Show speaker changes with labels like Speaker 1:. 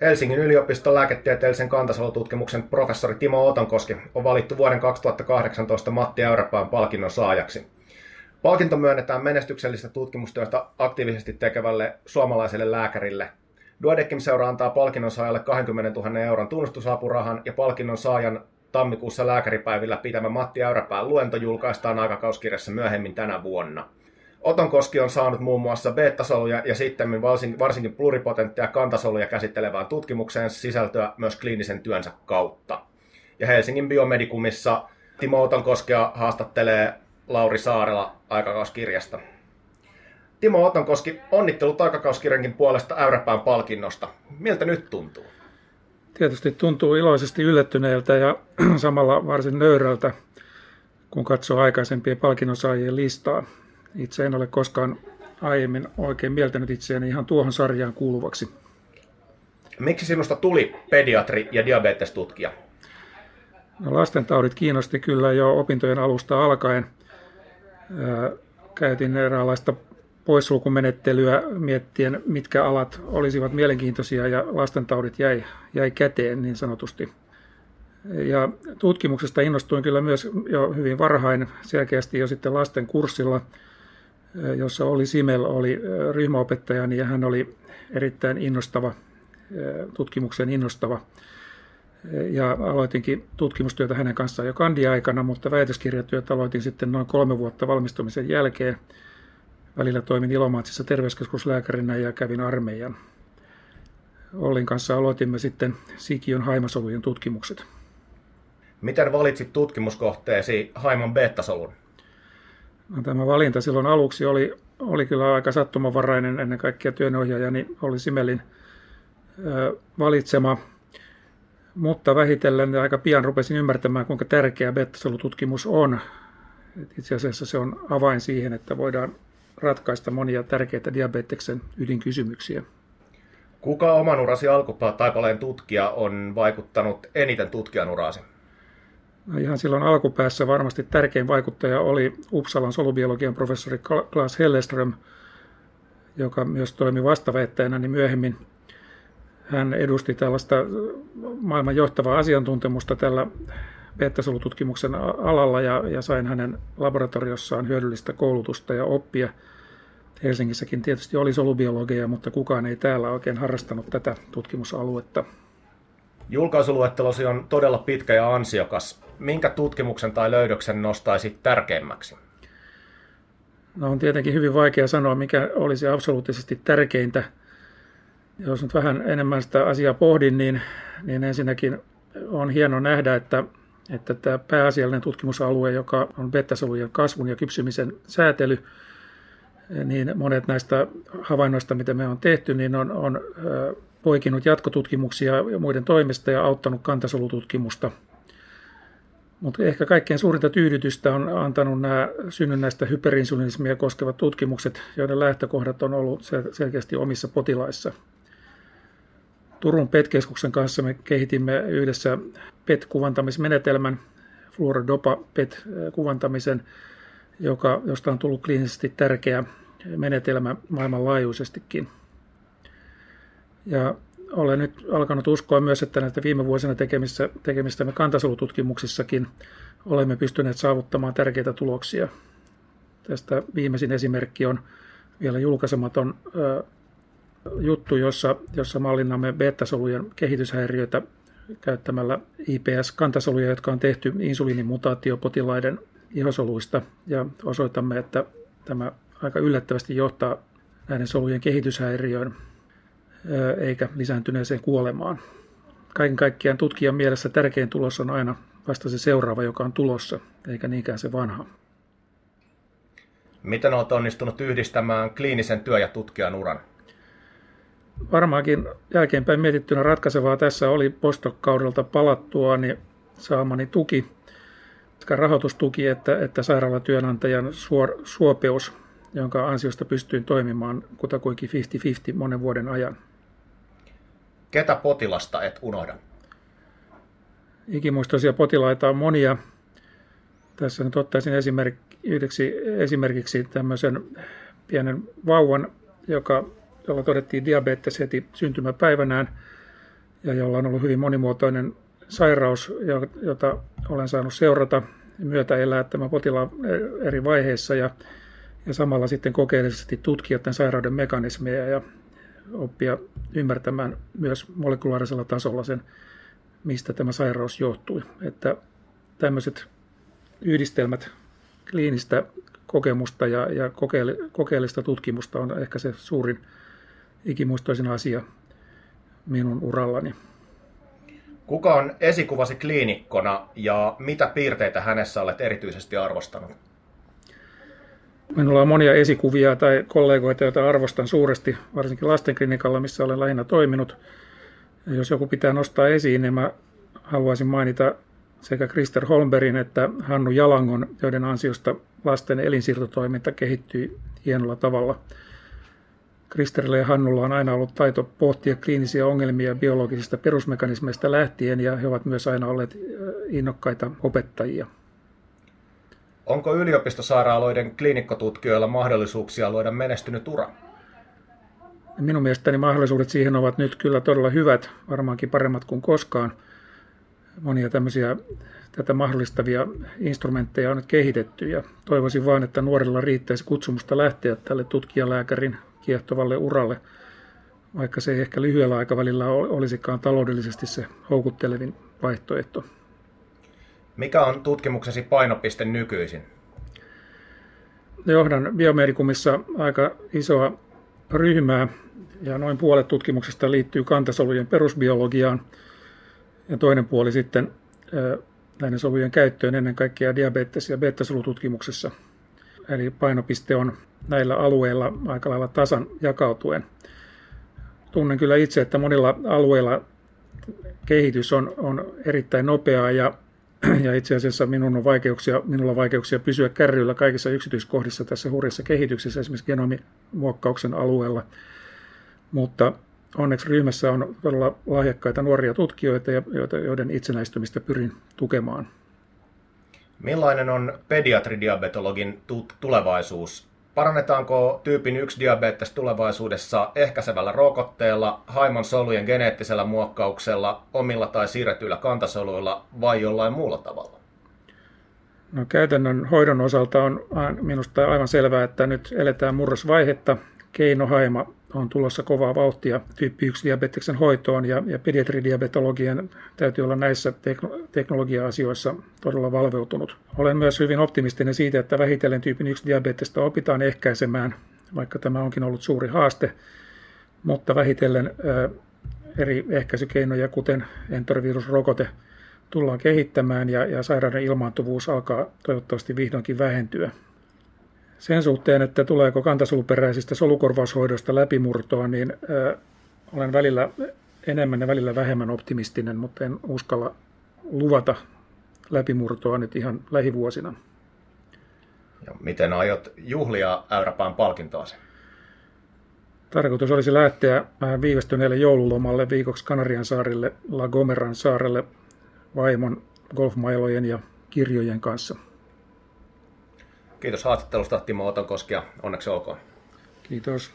Speaker 1: Helsingin yliopiston lääketieteellisen kantasolututkimuksen professori Timo Otonkoski on valittu vuoden 2018 Matti Äyräpään palkinnon saajaksi. Palkinto myönnetään menestyksellistä tutkimustyötä aktiivisesti tekevälle suomalaiselle lääkärille. Duodekim seura antaa palkinnon saajalle 20 000 euron tunnustusapurahan ja palkinnon saajan tammikuussa lääkäripäivillä pitämä Matti Äyräpään luento julkaistaan aikakauskirjassa myöhemmin tänä vuonna. Otonkoski on saanut muun muassa beta-soluja ja sitten varsinkin pluripotenttia kantasoluja käsittelevään tutkimukseen sisältöä myös kliinisen työnsä kautta. Ja Helsingin biomedikumissa Timo Otonkoskea haastattelee Lauri Saarela aikakauskirjasta. Timo Otonkoski, onnittelut aikakauskirjankin puolesta Äyräpään palkinnosta. Miltä nyt tuntuu?
Speaker 2: Tietysti tuntuu iloisesti yllättyneeltä ja samalla varsin nöyrältä, kun katsoo aikaisempien palkinnonsaajien listaa. Itse en ole koskaan aiemmin oikein mieltänyt itseäni ihan tuohon sarjaan kuuluvaksi.
Speaker 1: Miksi sinusta tuli pediatri ja diabetestutkija?
Speaker 2: No, lastentaudit kiinnosti kyllä jo opintojen alusta alkaen. Käytin eräänlaista poissulkumenettelyä miettien, mitkä alat olisivat mielenkiintoisia ja lastentaudit jäi, jäi käteen niin sanotusti. Ja tutkimuksesta innostuin kyllä myös jo hyvin varhain, selkeästi jo sitten lasten kurssilla – jossa oli Simel oli ryhmäopettajani niin ja hän oli erittäin innostava, tutkimuksen innostava. Ja aloitinkin tutkimustyötä hänen kanssaan jo kandiaikana, mutta väitöskirjatyötä aloitin sitten noin kolme vuotta valmistumisen jälkeen. Välillä toimin Ilomaatsissa terveyskeskuslääkärinä ja kävin armeijan. Ollin kanssa aloitimme sitten Sikion haimasolujen tutkimukset.
Speaker 1: Miten valitsit tutkimuskohteesi haiman beta-solun?
Speaker 2: No, tämä valinta silloin aluksi oli, oli kyllä aika sattumanvarainen ennen kaikkea työnohjaajani oli Simelin ö, valitsema, mutta vähitellen aika pian rupesin ymmärtämään, kuinka tärkeä betasolututkimus on. Itse asiassa se on avain siihen, että voidaan ratkaista monia tärkeitä diabeteksen ydinkysymyksiä.
Speaker 1: Kuka oman urasi alkutaipaleen tutkija on vaikuttanut eniten tutkijan uraasi?
Speaker 2: No ihan silloin alkupäässä varmasti tärkein vaikuttaja oli Uppsalan solubiologian professori Klaas Helleström, joka myös toimi vastaväittäjänä, niin myöhemmin hän edusti tällaista maailman johtavaa asiantuntemusta tällä beta-solututkimuksen alalla ja, ja sain hänen laboratoriossaan hyödyllistä koulutusta ja oppia. Helsingissäkin tietysti oli solubiologia, mutta kukaan ei täällä oikein harrastanut tätä tutkimusaluetta.
Speaker 1: Julkaisuluettelosi on todella pitkä ja ansiokas. Minkä tutkimuksen tai löydöksen nostaisit tärkeimmäksi?
Speaker 2: No on tietenkin hyvin vaikea sanoa, mikä olisi absoluuttisesti tärkeintä. Jos nyt vähän enemmän sitä asiaa pohdin, niin, niin ensinnäkin on hieno nähdä, että, että tämä pääasiallinen tutkimusalue, joka on betasolujen kasvun ja kypsymisen säätely, niin monet näistä havainnoista, mitä me on tehty, niin on, on poikinut jatkotutkimuksia muiden toimesta ja auttanut kantasolututkimusta. Mutta ehkä kaikkein suurinta tyydytystä on antanut nämä synnynnäistä hyperinsulinismia koskevat tutkimukset, joiden lähtökohdat on ollut selkeästi omissa potilaissa. Turun PET-keskuksen kanssa me kehitimme yhdessä PET-kuvantamismenetelmän, fluorodopa PET-kuvantamisen, joka, josta on tullut kliinisesti tärkeä menetelmä maailmanlaajuisestikin. Ja olen nyt alkanut uskoa myös, että näitä viime vuosina tekemissä, tekemistämme kantasolututkimuksissakin olemme pystyneet saavuttamaan tärkeitä tuloksia. Tästä viimeisin esimerkki on vielä julkaisematon ö, juttu, jossa, jossa mallinnamme beta-solujen kehityshäiriöitä käyttämällä IPS-kantasoluja, jotka on tehty insuliinimutaatiopotilaiden ihosoluista, ja osoitamme, että tämä aika yllättävästi johtaa näiden solujen kehityshäiriöön eikä lisääntyneeseen kuolemaan. Kaiken kaikkiaan tutkijan mielessä tärkein tulos on aina vasta se seuraava, joka on tulossa, eikä niinkään se vanha.
Speaker 1: Miten olet onnistunut yhdistämään kliinisen työ- ja tutkijan uran?
Speaker 2: Varmaankin jälkeenpäin mietittynä ratkaisevaa tässä oli postokaudelta palattua niin saamani tuki, sekä rahoitustuki että, että sairaalatyönantajan suor, suopeus, jonka ansiosta pystyin toimimaan kutakuinkin 50-50 monen vuoden ajan.
Speaker 1: Ketä potilasta et unohda?
Speaker 2: Ikimuistoisia potilaita on monia. Tässä nyt ottaisin esimerk, yhdeksi esimerkiksi tämmöisen pienen vauvan, joka, jolla todettiin diabetes heti syntymäpäivänään. ja jolla on ollut hyvin monimuotoinen sairaus, jota olen saanut seurata myötä elää tämän potilaan eri vaiheissa ja, ja samalla sitten kokeellisesti tutkia tämän sairauden mekanismeja ja oppia ymmärtämään myös molekulaarisella tasolla sen, mistä tämä sairaus johtui. Että tämmöiset yhdistelmät kliinistä kokemusta ja, ja kokeellista tutkimusta on ehkä se suurin ikimuistoisin asia minun urallani.
Speaker 1: Kuka on esikuvasi kliinikkona ja mitä piirteitä hänessä olet erityisesti arvostanut?
Speaker 2: Minulla on monia esikuvia tai kollegoita, joita arvostan suuresti, varsinkin lastenklinikalla, missä olen lähinnä toiminut. Ja jos joku pitää nostaa esiin, niin mä haluaisin mainita sekä Krister Holmberin että Hannu Jalangon, joiden ansiosta lasten elinsiirtotoiminta kehittyi hienolla tavalla. Kristerille ja Hannulla on aina ollut taito pohtia kliinisiä ongelmia biologisista perusmekanismeista lähtien ja he ovat myös aina olleet innokkaita opettajia.
Speaker 1: Onko yliopistosairaaloiden klinikkotutkijoilla mahdollisuuksia luoda menestynyt ura?
Speaker 2: Minun mielestäni mahdollisuudet siihen ovat nyt kyllä todella hyvät, varmaankin paremmat kuin koskaan. Monia tämmöisiä tätä mahdollistavia instrumentteja on nyt kehitetty ja toivoisin vain, että nuorilla riittäisi kutsumusta lähteä tälle tutkijalääkärin kiehtovalle uralle, vaikka se ei ehkä lyhyellä aikavälillä olisikaan taloudellisesti se houkuttelevin vaihtoehto.
Speaker 1: Mikä on tutkimuksesi painopiste nykyisin?
Speaker 2: Johdan biomedikumissa aika isoa ryhmää ja noin puolet tutkimuksesta liittyy kantasolujen perusbiologiaan ja toinen puoli sitten näiden solujen käyttöön ennen kaikkea diabetes- ja beta-solututkimuksessa. Eli painopiste on näillä alueilla aika lailla tasan jakautuen. Tunnen kyllä itse, että monilla alueilla kehitys on, on erittäin nopeaa ja ja itse asiassa minun on vaikeuksia, minulla on vaikeuksia pysyä kärryillä kaikissa yksityiskohdissa tässä hurjassa kehityksessä, esimerkiksi genomimuokkauksen alueella. Mutta onneksi ryhmässä on todella lahjakkaita nuoria tutkijoita, joiden itsenäistymistä pyrin tukemaan.
Speaker 1: Millainen on pediatridiabetologin tulevaisuus? Parannetaanko tyypin 1 diabetes tulevaisuudessa ehkäisevällä rokotteella, haimon solujen geneettisellä muokkauksella, omilla tai siirretyillä kantasoluilla vai jollain muulla tavalla?
Speaker 2: No, käytännön hoidon osalta on minusta aivan selvää, että nyt eletään murrosvaihetta. Keinohaima on tulossa kovaa vauhtia tyyppi 1 diabeteksen hoitoon ja, ja pediatridiabetologian täytyy olla näissä tekno- teknologia-asioissa todella valveutunut. Olen myös hyvin optimistinen siitä, että vähitellen tyypin 1 diabetesta opitaan ehkäisemään, vaikka tämä onkin ollut suuri haaste, mutta vähitellen ä, eri ehkäisykeinoja, kuten enterivirusrokote, tullaan kehittämään ja, ja sairauden ilmaantuvuus alkaa toivottavasti vihdoinkin vähentyä sen suhteen, että tuleeko kantasoluperäisistä solukorvaushoidoista läpimurtoa, niin ö, olen välillä enemmän ja välillä vähemmän optimistinen, mutta en uskalla luvata läpimurtoa nyt ihan lähivuosina.
Speaker 1: Ja miten aiot juhlia Äyräpään palkintoasi?
Speaker 2: Tarkoitus olisi lähteä vähän viivästyneelle joululomalle viikoksi Kanarian saarille, La Gomeran saarelle vaimon golfmailojen ja kirjojen kanssa.
Speaker 1: Kiitos haastattelusta Timo Otonkoski ja onneksi olkoon.
Speaker 2: Kiitos.